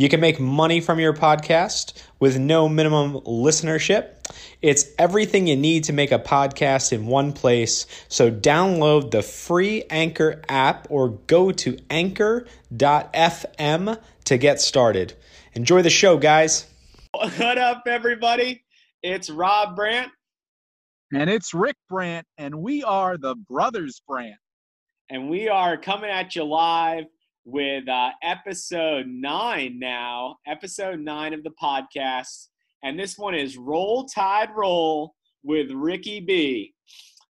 You can make money from your podcast with no minimum listenership. It's everything you need to make a podcast in one place. So download the free Anchor app or go to anchor.fm to get started. Enjoy the show, guys. What up, everybody? It's Rob Brandt. And it's Rick Brandt, and we are the Brothers Brandt. And we are coming at you live with uh, episode nine now, episode nine of the podcast. And this one is Roll Tide Roll with Ricky B.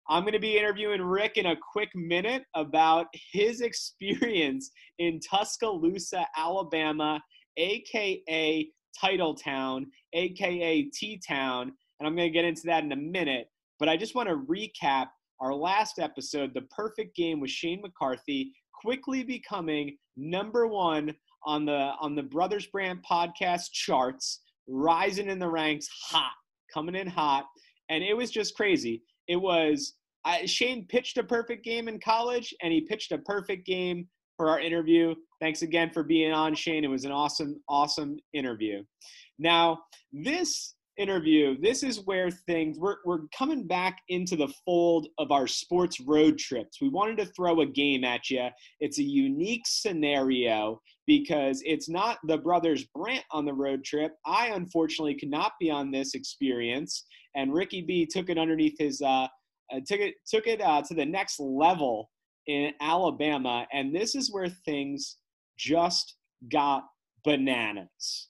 I'm going to be interviewing Rick in a quick minute about his experience in Tuscaloosa, Alabama, aka Titletown, aka T Town. And I'm going to get into that in a minute. But I just want to recap our last episode, The Perfect Game with Shane McCarthy, quickly becoming number one on the on the Brothers Brandt podcast charts, rising in the ranks, hot, coming in hot, and it was just crazy. It was I, Shane pitched a perfect game in college, and he pitched a perfect game for our interview. Thanks again for being on, Shane. It was an awesome, awesome interview. Now, this interview, this is where things we're we're coming back into the fold of our sports road trips. We wanted to throw a game at you. It's a unique scenario because it's not the brothers Brandt on the road trip. I unfortunately could not be on this experience, and Ricky B took it underneath his uh, uh took it took it uh, to the next level in Alabama, and this is where things just got bananas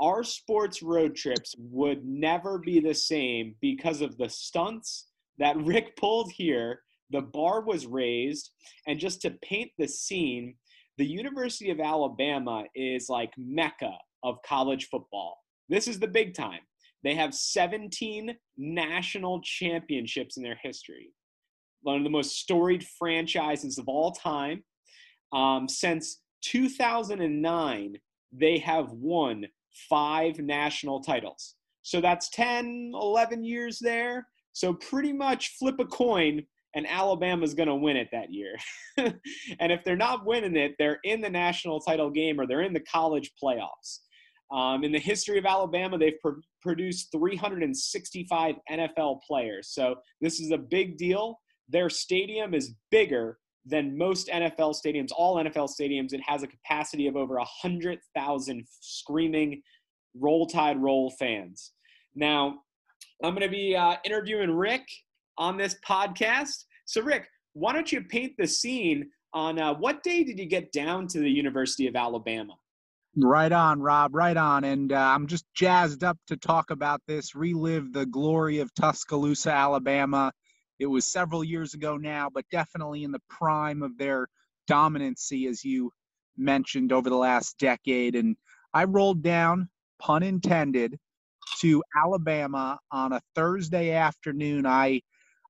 our sports road trips would never be the same because of the stunts that Rick pulled here. The bar was raised, and just to paint the scene, the University of Alabama is like Mecca of college football. This is the big time. They have 17 national championships in their history. One of the most storied franchises of all time. Um, since 2009, they have won five national titles. So that's 10, 11 years there. So pretty much flip a coin and Alabama's going to win it that year. and if they're not winning it, they're in the national title game or they're in the college playoffs. Um, in the history of Alabama, they've pr- produced 365 NFL players. So this is a big deal. Their stadium is bigger than most NFL stadiums, all NFL stadiums. It has a capacity of over 100,000 screaming Roll Tide Roll fans. Now, I'm going to be uh, interviewing Rick on this podcast. So, Rick, why don't you paint the scene on uh, what day did you get down to the University of Alabama? Right on, Rob, right on. And uh, I'm just jazzed up to talk about this, relive the glory of Tuscaloosa, Alabama. It was several years ago now, but definitely in the prime of their dominancy, as you mentioned, over the last decade. And I rolled down, pun intended, to Alabama on a Thursday afternoon. I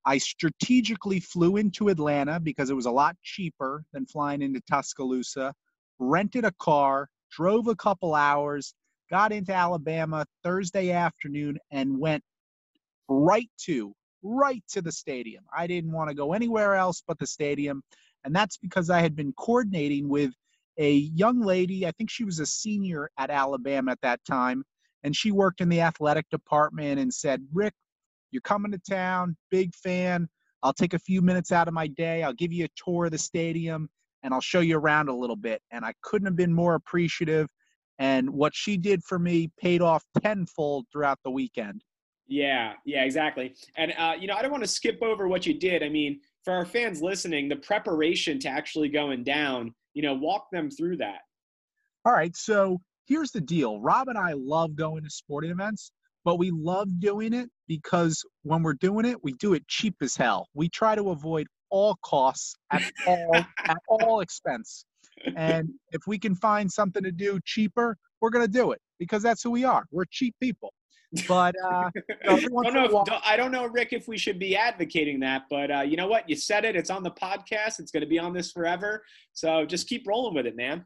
I strategically flew into Atlanta because it was a lot cheaper than flying into Tuscaloosa, rented a car, drove a couple hours, got into Alabama Thursday afternoon, and went right to right to the stadium. I didn't want to go anywhere else but the stadium, and that's because I had been coordinating with a young lady. I think she was a senior at Alabama at that time, and she worked in the athletic department and said, "Rick, you're coming to town, big fan. I'll take a few minutes out of my day. I'll give you a tour of the stadium and I'll show you around a little bit. And I couldn't have been more appreciative. And what she did for me paid off tenfold throughout the weekend. Yeah, yeah, exactly. And, uh, you know, I don't want to skip over what you did. I mean, for our fans listening, the preparation to actually going down, you know, walk them through that. All right. So here's the deal Rob and I love going to sporting events, but we love doing it because when we're doing it, we do it cheap as hell. We try to avoid all costs at all at all expense. And if we can find something to do cheaper, we're going to do it because that's who we are. We're cheap people. But uh, don't know if, I don't know, Rick, if we should be advocating that. But uh, you know what? You said it. It's on the podcast. It's going to be on this forever. So just keep rolling with it, man.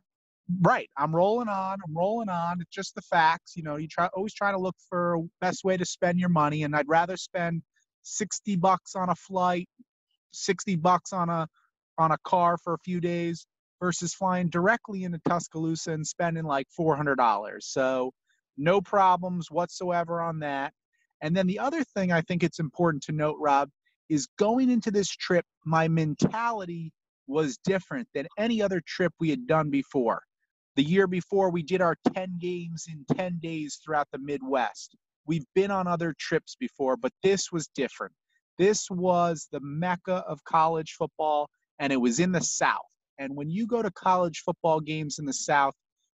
Right. I'm rolling on. I'm rolling on. It's just the facts. You know, you try always try to look for best way to spend your money, and I'd rather spend sixty bucks on a flight, sixty bucks on a on a car for a few days versus flying directly into Tuscaloosa and spending like four hundred dollars. So no problems whatsoever on that. And then the other thing I think it's important to note, Rob, is going into this trip, my mentality was different than any other trip we had done before. The year before, we did our 10 games in 10 days throughout the Midwest. We've been on other trips before, but this was different. This was the mecca of college football, and it was in the South. And when you go to college football games in the South,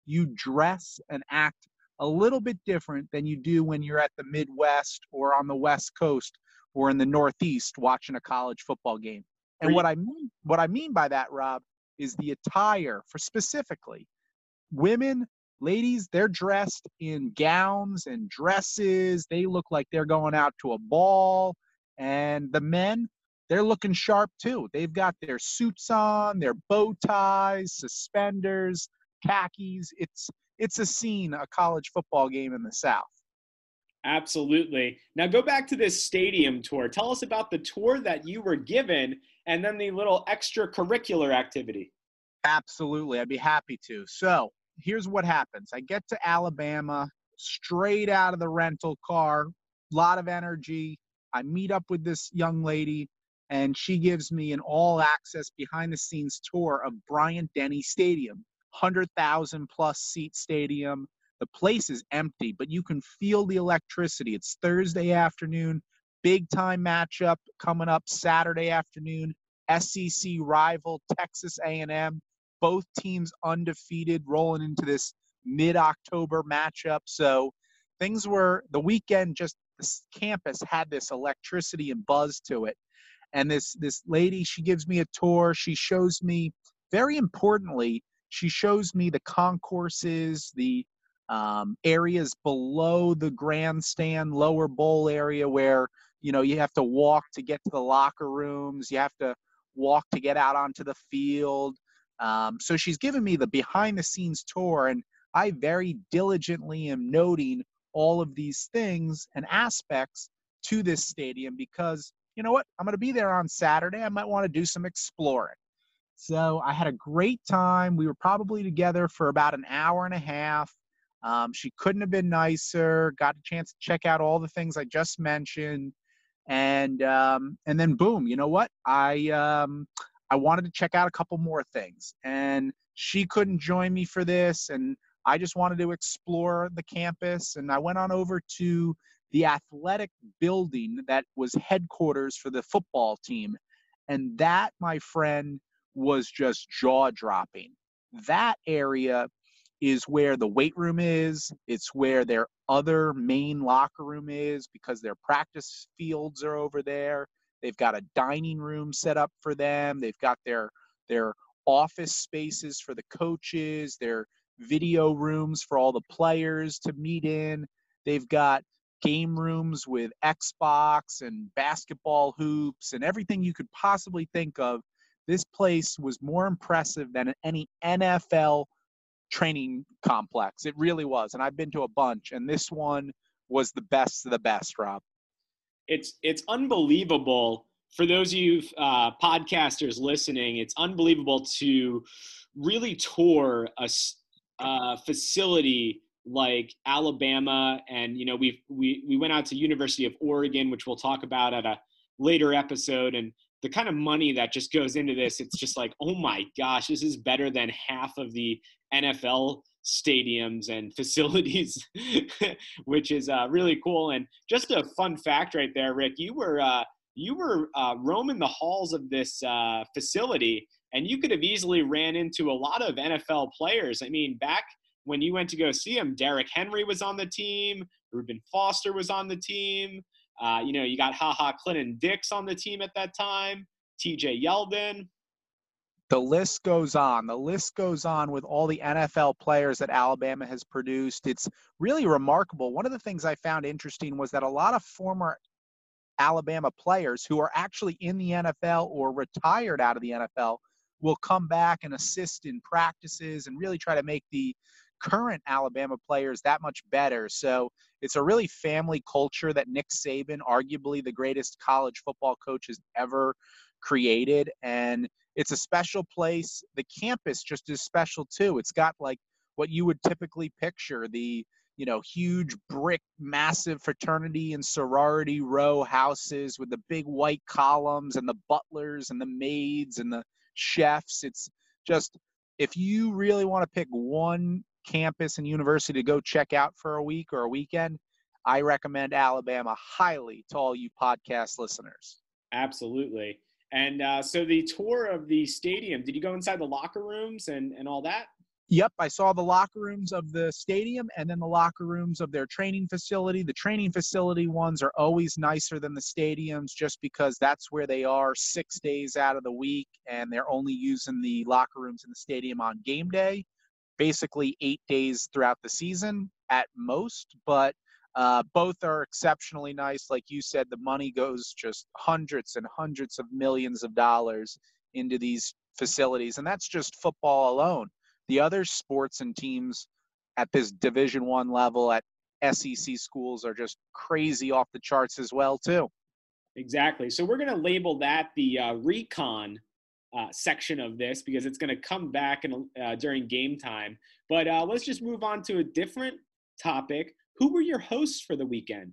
you dress and act a little bit different than you do when you're at the Midwest or on the West Coast or in the Northeast watching a college football game. And what I mean what I mean by that, Rob, is the attire for specifically women, ladies, they're dressed in gowns and dresses. They look like they're going out to a ball. And the men, they're looking sharp too. They've got their suits on, their bow ties, suspenders, khakis. It's it's a scene, a college football game in the South. Absolutely. Now go back to this stadium tour. Tell us about the tour that you were given and then the little extracurricular activity. Absolutely. I'd be happy to. So here's what happens I get to Alabama straight out of the rental car, a lot of energy. I meet up with this young lady, and she gives me an all access behind the scenes tour of Bryant Denny Stadium, 100,000 plus seat stadium. The place is empty, but you can feel the electricity. It's Thursday afternoon, big time matchup coming up Saturday afternoon. SEC rival Texas A&M both teams undefeated rolling into this mid October matchup. So things were the weekend just this campus had this electricity and buzz to it. And this this lady, she gives me a tour. She shows me very importantly, she shows me the concourses, the um, areas below the grandstand, lower bowl area where you know you have to walk to get to the locker rooms. You have to walk to get out onto the field. Um, so she's given me the behind the scenes tour, and I very diligently am noting all of these things and aspects to this stadium because you know what? I'm going to be there on Saturday. I might want to do some exploring. So I had a great time. We were probably together for about an hour and a half. Um, she couldn't have been nicer. Got a chance to check out all the things I just mentioned, and um, and then boom, you know what? I um, I wanted to check out a couple more things. And she couldn't join me for this. And I just wanted to explore the campus. And I went on over to the athletic building that was headquarters for the football team. And that, my friend, was just jaw dropping. That area is where the weight room is, it's where their other main locker room is because their practice fields are over there. They've got a dining room set up for them. They've got their their office spaces for the coaches, their video rooms for all the players to meet in. They've got game rooms with Xbox and basketball hoops and everything you could possibly think of. This place was more impressive than any NFL training complex. It really was, and I've been to a bunch, and this one was the best of the best. Rob, it's it's unbelievable for those of you uh, podcasters listening. It's unbelievable to really tour a, facility like Alabama, and you know we we we went out to University of Oregon, which we'll talk about at a later episode, and the kind of money that just goes into this, it's just like, oh my gosh, this is better than half of the NFL stadiums and facilities, which is uh, really cool. And just a fun fact right there, Rick, you were uh, you were uh, roaming the halls of this uh, facility, and you could have easily ran into a lot of NFL players. I mean, back when you went to go see him, Derrick Henry was on the team, Reuben Foster was on the team. Uh, you know, you got Ha Ha Clinton Dix on the team at that time, TJ Yeldon. The list goes on. The list goes on with all the NFL players that Alabama has produced. It's really remarkable. One of the things I found interesting was that a lot of former Alabama players who are actually in the NFL or retired out of the NFL will come back and assist in practices and really try to make the current Alabama players that much better. So it's a really family culture that Nick Saban, arguably the greatest college football coach has ever created. And it's a special place. The campus just is special too. It's got like what you would typically picture the you know huge brick massive fraternity and sorority row houses with the big white columns and the butlers and the maids and the chefs it's just if you really want to pick one campus and university to go check out for a week or a weekend, I recommend Alabama highly to all you podcast listeners. Absolutely. And uh, so the tour of the stadium, did you go inside the locker rooms and, and all that? Yep, I saw the locker rooms of the stadium and then the locker rooms of their training facility. The training facility ones are always nicer than the stadiums just because that's where they are six days out of the week and they're only using the locker rooms in the stadium on game day basically eight days throughout the season at most, but uh, both are exceptionally nice. Like you said, the money goes just hundreds and hundreds of millions of dollars into these facilities, and that's just football alone. The other sports and teams at this Division One level at SEC schools are just crazy off the charts as well, too. Exactly. So we're going to label that the uh, recon uh, section of this because it's going to come back in, uh, during game time. But uh, let's just move on to a different topic. Who were your hosts for the weekend?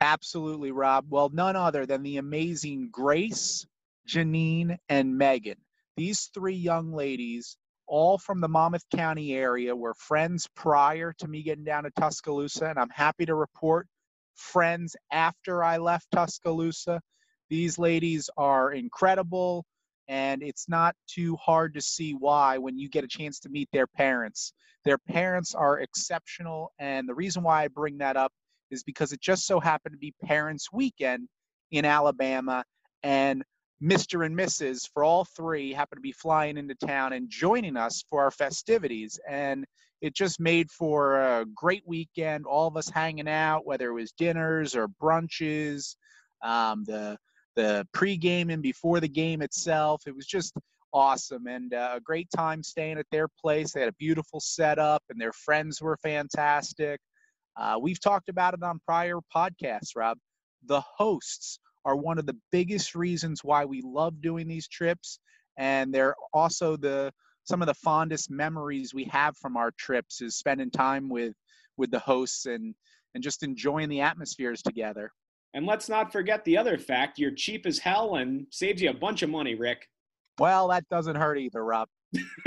Absolutely, Rob. Well, none other than the amazing Grace, Jeanine, and Megan. These three young ladies, all from the Monmouth County area, were friends prior to me getting down to Tuscaloosa, and I'm happy to report friends after I left Tuscaloosa. These ladies are incredible and it's not too hard to see why when you get a chance to meet their parents. Their parents are exceptional, and the reason why I bring that up is because it just so happened to be Parents Weekend in Alabama, and Mr. and Mrs. for all three happened to be flying into town and joining us for our festivities. And it just made for a great weekend, all of us hanging out, whether it was dinners or brunches. Um, the the pregame and before the game itself. It was just awesome and uh, a great time staying at their place. They had a beautiful setup and their friends were fantastic. Uh, we've talked about it on prior podcasts, Rob. The hosts are one of the biggest reasons why we love doing these trips, and they're also the some of the fondest memories we have from our trips is spending time with with the hosts and and just enjoying the atmospheres together. And let's not forget the other fact you're cheap as hell and saves you a bunch of money, Rick. Well, that doesn't hurt either, Rob.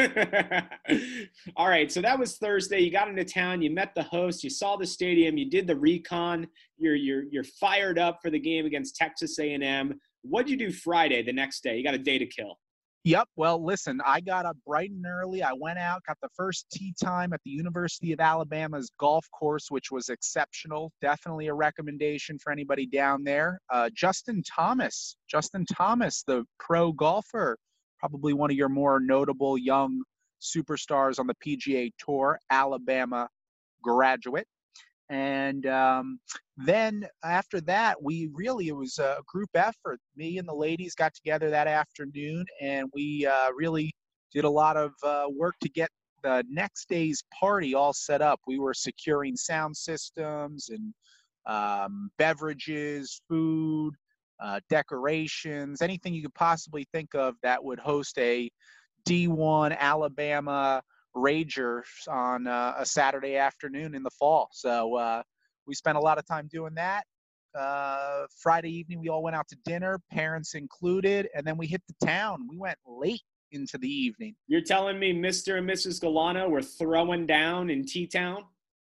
All right, so that was Thursday. You got into town, you met the host, you saw the stadium, you did the recon. You're you're you're fired up for the game against Texas A&M. What'd you do Friday, the next day? You got a day to kill. Yep. Well, listen, I got up bright and early. I went out, got the first tee time at the University of Alabama's golf course, which was exceptional. Definitely a recommendation for anybody down there. Uh, Justin Thomas, Justin Thomas, the pro golfer, probably one of your more notable young superstars on the PGA Tour, Alabama graduate. And um, then after that, we really, it was a group effort. Me and the ladies got together that afternoon and we uh, really did a lot of uh, work to get the next day's party all set up. We were securing sound systems and um, beverages, food, uh, decorations, anything you could possibly think of that would host a D1 Alabama Ragers on uh, a Saturday afternoon in the fall. So uh, we spent a lot of time doing that. Uh, Friday evening, we all went out to dinner, parents included, and then we hit the town. We went late into the evening. You're telling me Mr. and Mrs. Galano were throwing down in T Town?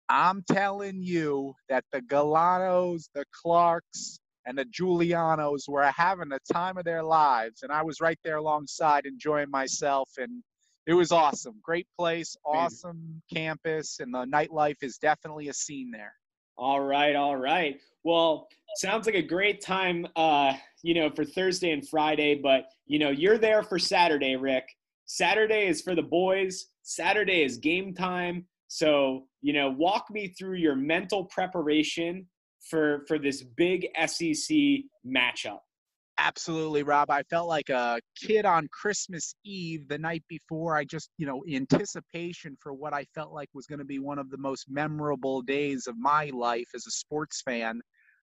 I'm telling you that the Galanos, the Clarks, and the Giulianos were having the time of their lives. And I was right there alongside enjoying myself. And it was awesome. Great place, awesome campus, and the nightlife is definitely a scene there. All right, all right. Well, sounds like a great time, uh, you know, for Thursday and Friday, but, you know, you're there for Saturday, Rick. Saturday is for the boys, Saturday is game time. So, you know, walk me through your mental preparation for for this big SEC matchup. Absolutely, Rob. I felt like a kid on Christmas Eve the night before. I just, you know, anticipation for what I felt like was going to be one of the most memorable days of my life as a sports fan.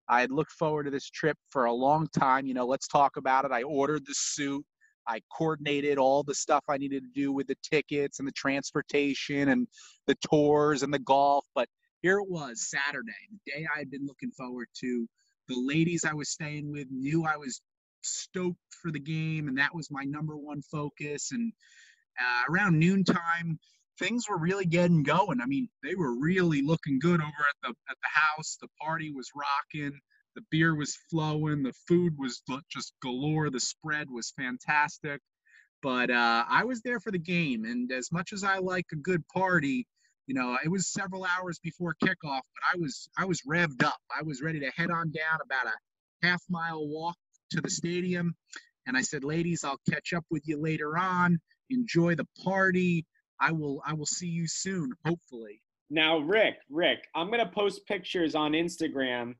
I had looked forward to this trip for a long time. You know, let's talk about it. I ordered the suit. I coordinated all the stuff I needed to do with the tickets and the transportation and the tours and the golf. But here it was, Saturday, the day I had been looking forward to. The ladies I was staying with knew I was stoked for the game, and that was my number one focus. And uh, around noontime, things were really getting going. I mean, they were really looking good over at the at the house. The party was rocking. The beer was flowing. The food was just galore. The spread was fantastic. But uh, I was there for the game, and as much as I like a good party, you know, it was several hours before kickoff, but I was I was revved up. I was ready to head on down about a half mile walk to the stadium. And I said, ladies, I'll catch up with you later on. Enjoy the party. I will I will see you soon, hopefully. Now, Rick, Rick, I'm gonna post pictures on Instagram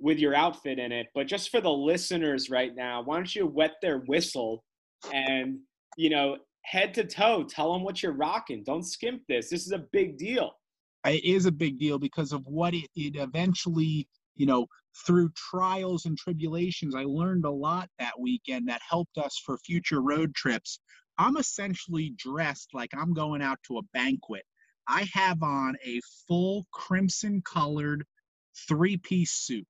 with your outfit in it, but just for the listeners right now, why don't you wet their whistle and you know head to toe tell them what you're rocking. Don't skimp this. This is a big deal. It is a big deal because of what it, it eventually you know through trials and tribulations, I learned a lot that weekend that helped us for future road trips. I'm essentially dressed like I'm going out to a banquet. I have on a full crimson colored three piece suit.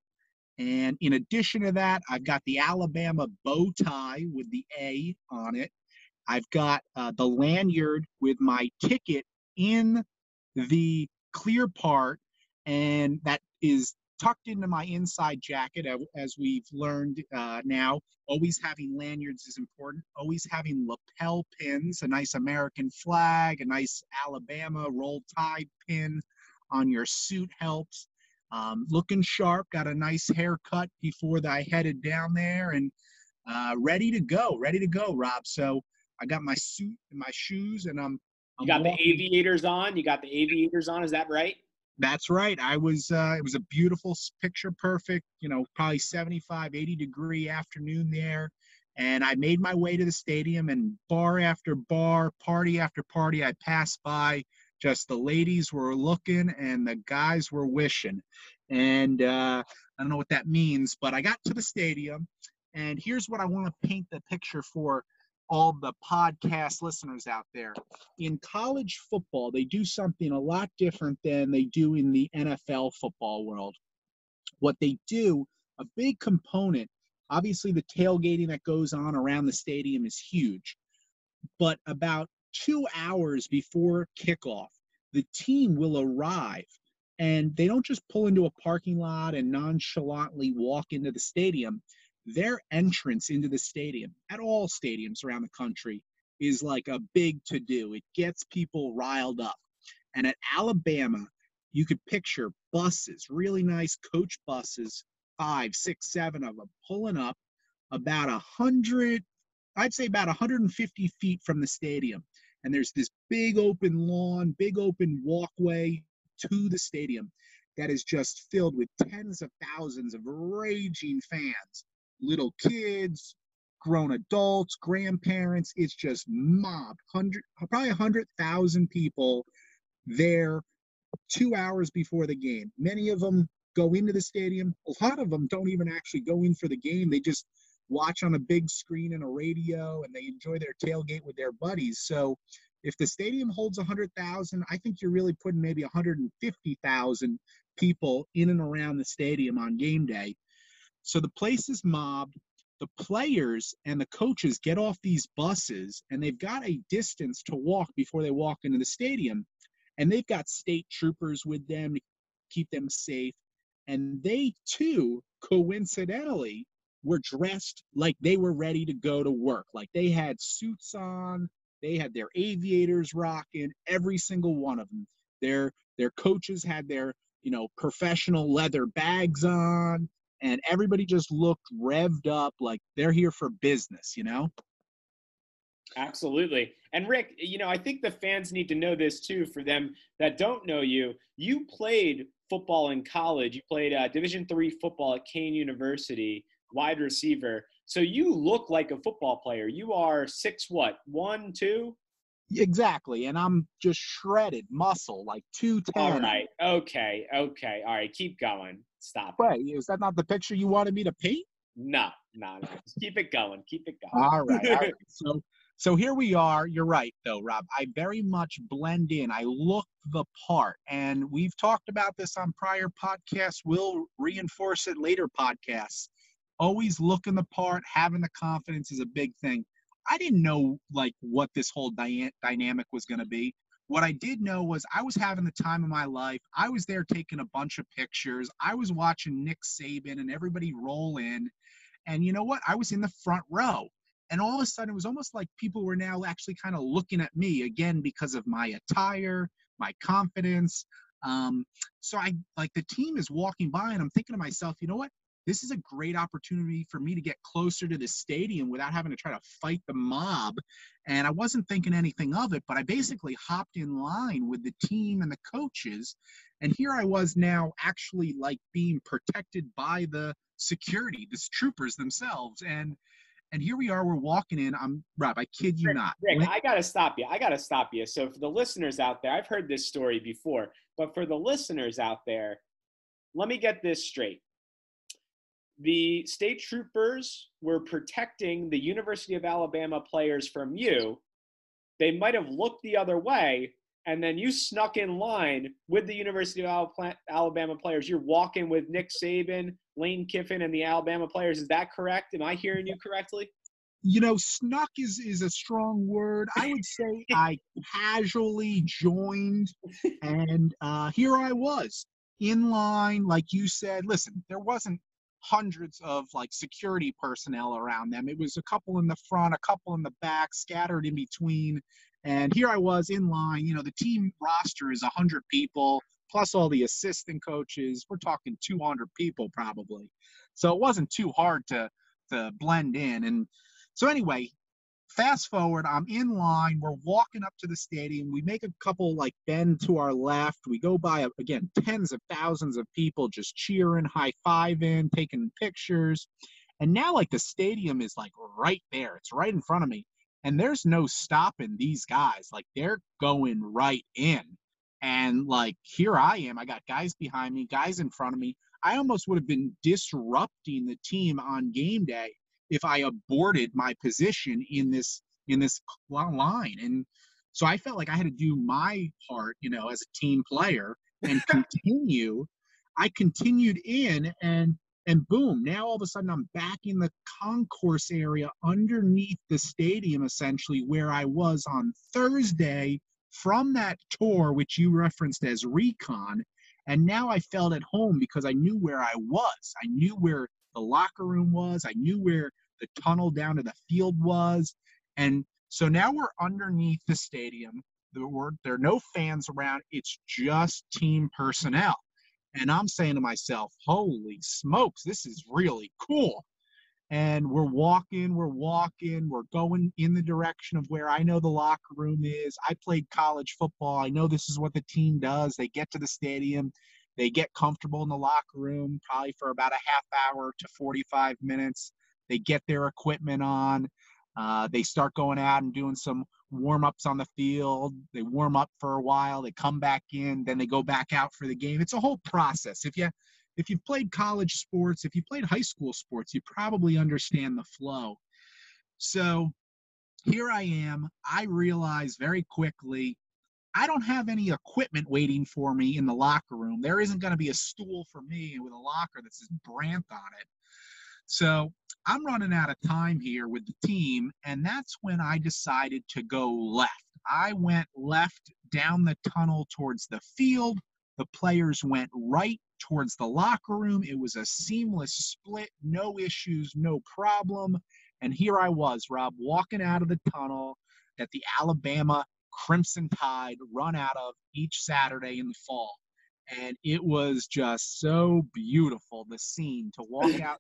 And in addition to that, I've got the Alabama bow tie with the A on it. I've got uh, the lanyard with my ticket in the clear part, and that is tucked into my inside jacket, as we've learned uh, now. Always having lanyards is important. Always having lapel pins, a nice American flag, a nice Alabama roll tide pin on your suit helps. Um, looking sharp, got a nice haircut before I headed down there, and uh, ready to go, ready to go, Rob. So I got my suit and my shoes, and I'm. I'm you got walking. the aviators on. You got the aviators on. Is that right? That's right. I was, uh, it was a beautiful, picture perfect, you know, probably 75, 80 degree afternoon there. And I made my way to the stadium, and bar after bar, party after party, I passed by. Just the ladies were looking and the guys were wishing. And uh, I don't know what that means, but I got to the stadium, and here's what I want to paint the picture for all the podcast listeners out there. In college football, they do something a lot different than they do in the NFL football world. What they do, a big component, obviously, the tailgating that goes on around the stadium is huge. But about two hours before kickoff, the team will arrive and they don't just pull into a parking lot and nonchalantly walk into the stadium their entrance into the stadium at all stadiums around the country is like a big to do. It gets people riled up. And at Alabama, you could picture buses, really nice coach buses, five, six, seven of them, pulling up about a hundred, I'd say about 150 feet from the stadium. And there's this big open lawn, big open walkway to the stadium that is just filled with tens of thousands of raging fans little kids, grown adults, grandparents. It's just mobbed, hundred, probably a hundred thousand people there two hours before the game. Many of them go into the stadium. A lot of them don't even actually go in for the game. They just watch on a big screen and a radio and they enjoy their tailgate with their buddies. So if the stadium holds 100,000, I think you're really putting maybe 150,000 people in and around the stadium on game day. So the place is mobbed. The players and the coaches get off these buses and they've got a distance to walk before they walk into the stadium. And they've got state troopers with them to keep them safe. And they too, coincidentally, were dressed like they were ready to go to work. Like they had suits on, they had their aviators rocking, every single one of them. Their their coaches had their, you know, professional leather bags on, and everybody just looked revved up like they're here for business, you know? Absolutely. And Rick, you know, I think the fans need to know this too for them that don't know you. You played football in college. You played uh, Division three football at Kean University, wide receiver. So you look like a football player. You are six what one two. Exactly, and I'm just shredded muscle, like two ten. All right. Okay. Okay. All right. Keep going. Stop. Right. Is that not the picture you wanted me to paint? No. No. No. Just keep it going. Keep it going. All right. All right. So so here we are. You're right, though, Rob. I very much blend in. I look the part. And we've talked about this on prior podcasts. We'll reinforce it later podcasts. Always looking the part, having the confidence is a big thing. I didn't know like what this whole dy- dynamic was going to be. What I did know was I was having the time of my life. I was there taking a bunch of pictures. I was watching Nick Saban and everybody roll in. And you know what? I was in the front row. And all of a sudden, it was almost like people were now actually kind of looking at me again because of my attire, my confidence. Um, so I like the team is walking by, and I'm thinking to myself, you know what? This is a great opportunity for me to get closer to the stadium without having to try to fight the mob. And I wasn't thinking anything of it, but I basically hopped in line with the team and the coaches. And here I was now actually like being protected by the security, the troopers themselves. And and here we are, we're walking in. I'm Rob, I kid you Rick, not. Rick, I got to stop you. I got to stop you. So, for the listeners out there, I've heard this story before, but for the listeners out there, let me get this straight. The state troopers were protecting the University of Alabama players from you. They might have looked the other way, and then you snuck in line with the University of Alabama players. You're walking with Nick Saban, Lane Kiffin, and the Alabama players. Is that correct? Am I hearing you correctly? You know, snuck is is a strong word. I would say I casually joined, and uh, here I was in line, like you said. Listen, there wasn't hundreds of like security personnel around them. It was a couple in the front, a couple in the back, scattered in between. And here I was in line. You know, the team roster is 100 people, plus all the assistant coaches. We're talking 200 people probably. So it wasn't too hard to, to blend in. And so, anyway, fast forward, I'm in line. We're walking up to the stadium. We make a couple like bend to our left. We go by, again, tens of thousands of people just cheering, high fiving, taking pictures. And now, like, the stadium is like right there, it's right in front of me and there's no stopping these guys. Like they're going right in. And like here I am. I got guys behind me, guys in front of me. I almost would have been disrupting the team on game day if I aborted my position in this in this line. And so I felt like I had to do my part, you know, as a team player and continue. I continued in and and boom, now all of a sudden I'm back in the concourse area underneath the stadium, essentially, where I was on Thursday from that tour, which you referenced as recon. And now I felt at home because I knew where I was. I knew where the locker room was. I knew where the tunnel down to the field was. And so now we're underneath the stadium. There, were, there are no fans around. It's just team personnel. And I'm saying to myself, holy smokes, this is really cool. And we're walking, we're walking, we're going in the direction of where I know the locker room is. I played college football. I know this is what the team does. They get to the stadium, they get comfortable in the locker room, probably for about a half hour to 45 minutes. They get their equipment on, uh, they start going out and doing some warm ups on the field. They warm up for a while, they come back in, then they go back out for the game. It's a whole process. If you if you've played college sports, if you played high school sports, you probably understand the flow. So here I am. I realize very quickly I don't have any equipment waiting for me in the locker room. There isn't going to be a stool for me with a locker that says Brandt on it. So I'm running out of time here with the team, and that's when I decided to go left. I went left down the tunnel towards the field. The players went right towards the locker room. It was a seamless split, no issues, no problem. And here I was, Rob, walking out of the tunnel that the Alabama Crimson Tide run out of each Saturday in the fall. And it was just so beautiful, the scene to walk out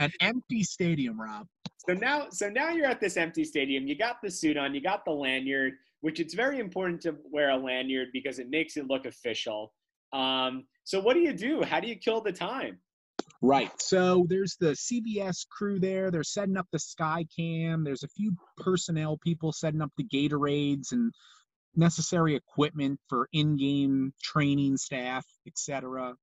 an empty stadium, Rob. So now, so now you're at this empty stadium. You got the suit on, you got the lanyard, which it's very important to wear a lanyard because it makes it look official. Um, so what do you do? How do you kill the time? Right. So there's the CBS crew there. They're setting up the sky cam. There's a few personnel people setting up the Gatorades and necessary equipment for in-game training staff, etc.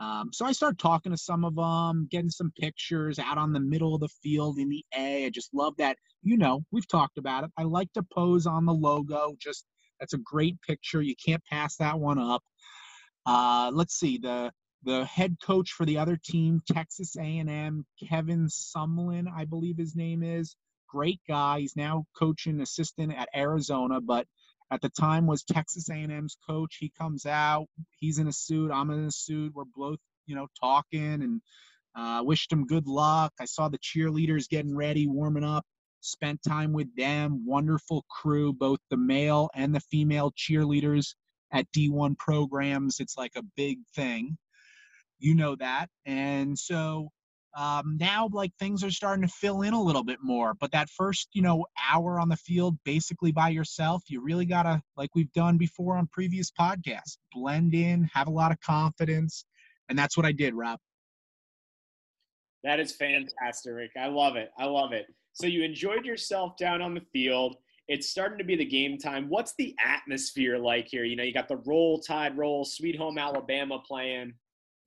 Um, so I start talking to some of them, getting some pictures out on the middle of the field in the A. I just love that. You know, we've talked about it. I like to pose on the logo. Just that's a great picture. You can't pass that one up. Uh, let's see the the head coach for the other team, Texas A&M, Kevin Sumlin, I believe his name is. Great guy. He's now coaching assistant at Arizona, but at the time was Texas A&M's coach. He comes out. He's in a suit. I'm in a suit. We're both, you know, talking and uh, wished him good luck. I saw the cheerleaders getting ready, warming up. Spent time with them. Wonderful crew, both the male and the female cheerleaders at D1 programs. It's like a big thing. You know that. And so um, now, like things are starting to fill in a little bit more. But that first, you know, hour on the field, basically by yourself, you really gotta, like we've done before on previous podcasts, blend in, have a lot of confidence, and that's what I did, Rob. That is fantastic. I love it. I love it. So you enjoyed yourself down on the field. It's starting to be the game time. What's the atmosphere like here? You know, you got the roll tide roll, sweet home Alabama playing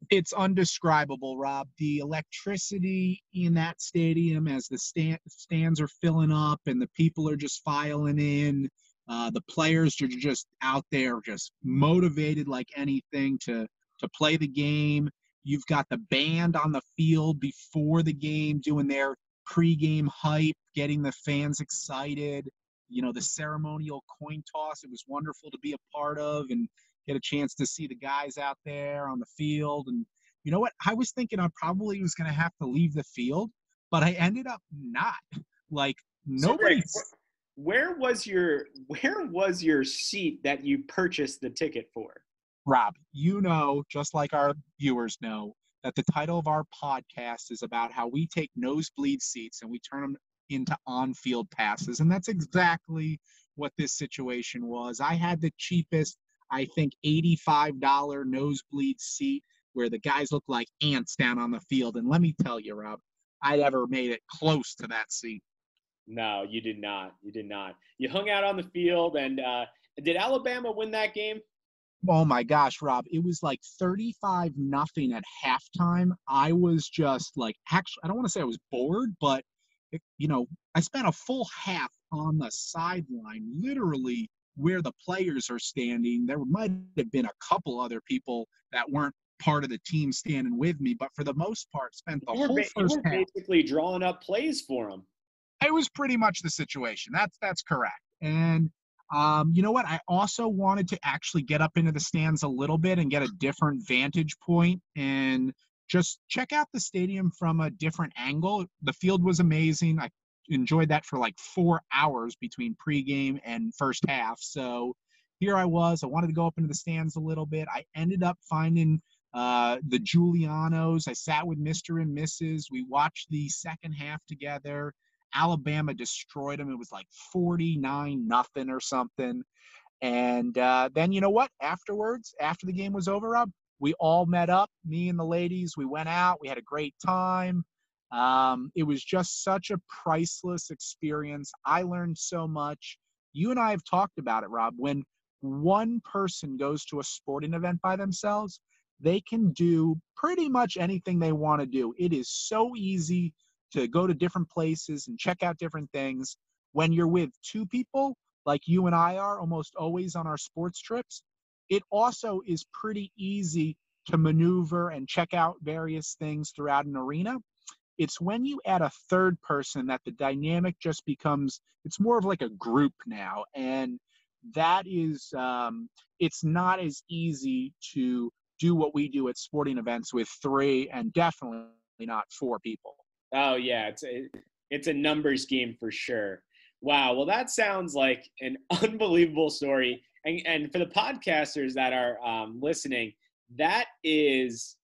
it's undescribable, Rob. The electricity in that stadium as the stand, stands are filling up and the people are just filing in. Uh, the players are just out there, just motivated like anything to to play the game. You've got the band on the field before the game doing their pregame hype, getting the fans excited. You know, the ceremonial coin toss. It was wonderful to be a part of, and get a chance to see the guys out there on the field. And you know what? I was thinking I probably was going to have to leave the field, but I ended up not. Like nobody. So where was your where was your seat that you purchased the ticket for? Rob, you know, just like our viewers know, that the title of our podcast is about how we take nosebleed seats and we turn them into on-field passes, and that's exactly what this situation was. I had the cheapest I think, $85 nosebleed seat where the guys look like ants down on the field. And let me tell you, Rob, I never made it close to that seat. No, you did not. You did not. You hung out on the field, and uh, did Alabama win that game? Oh my gosh, Rob! It was like thirty-five nothing at halftime. I was just like, actually, I don't want to say I was bored, but it, you know, I spent a full half on the sideline, literally where the players are standing. There might have been a couple other people that weren't part of the team standing with me, but for the most part, spent the you whole ba- first half. basically drawing up plays for them. It was pretty much the situation. That's that's correct. And um, you know what? I also wanted to actually get up into the stands a little bit and get a different vantage point and just check out the stadium from a different angle. The field was amazing. I enjoyed that for like four hours between pregame and first half. So here I was. I wanted to go up into the stands a little bit. I ended up finding uh, the Giulianos. I sat with Mr. and Mrs. We watched the second half together. Alabama destroyed them. It was like 49 nothing or something. And uh, then you know what? Afterwards, after the game was over, up we all met up. Me and the ladies. We went out. We had a great time. Um, it was just such a priceless experience. I learned so much. You and I have talked about it, Rob. When one person goes to a sporting event by themselves, they can do pretty much anything they want to do. It is so easy to go to different places and check out different things. When you're with two people, like you and I are almost always on our sports trips, it also is pretty easy to maneuver and check out various things throughout an arena. It's when you add a third person that the dynamic just becomes, it's more of like a group now. And that is, um, it's not as easy to do what we do at sporting events with three and definitely not four people. Oh yeah, it's a, it's a numbers game for sure. Wow. Well, that sounds like an unbelievable story. And, and for the podcasters that are um, listening, that is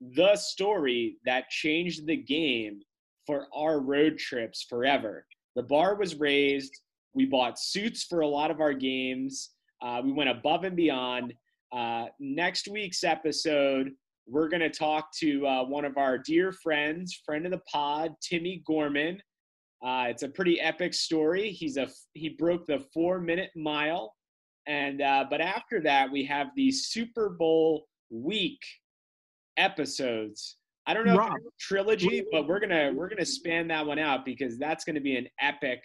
the story that changed the game for our road trips forever. The bar was raised. We bought suits for a lot of our games. Uh, we went above and beyond. Uh, next week's episode, we're going to talk to uh, one of our dear friends, friend of the pod, Timmy Gorman. Uh, it's a pretty epic story. He's a he broke the four minute mile, and uh, but after that we have the Super Bowl week episodes. I don't know Rob, if it's trilogy, but we're gonna we're gonna span that one out because that's gonna be an epic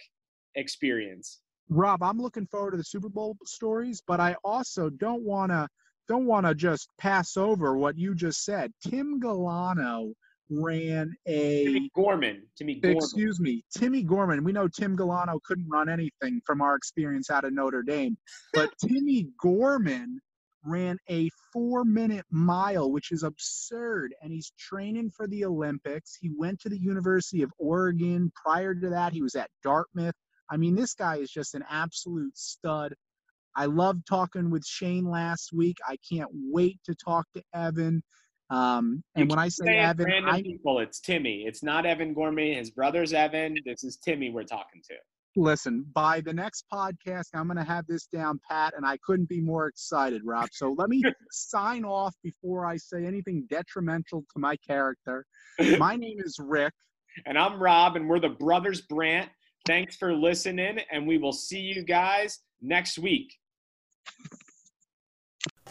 experience. Rob, I'm looking forward to the Super Bowl stories, but I also don't wanna don't wanna just pass over what you just said. Tim Galano ran a Timmy Gorman. Timmy Gorman. Excuse me, Timmy Gorman. We know Tim Galano couldn't run anything from our experience out of Notre Dame, but Timmy Gorman ran a four minute mile, which is absurd. And he's training for the Olympics. He went to the University of Oregon. Prior to that, he was at Dartmouth. I mean, this guy is just an absolute stud. I loved talking with Shane last week. I can't wait to talk to Evan. Um, and when I say Evan, random I, people, it's Timmy. It's not Evan Gorman. His brother's Evan. This is Timmy we're talking to. Listen, by the next podcast, I'm going to have this down pat, and I couldn't be more excited, Rob. So let me sign off before I say anything detrimental to my character. My name is Rick. And I'm Rob, and we're the Brothers Brandt. Thanks for listening, and we will see you guys next week.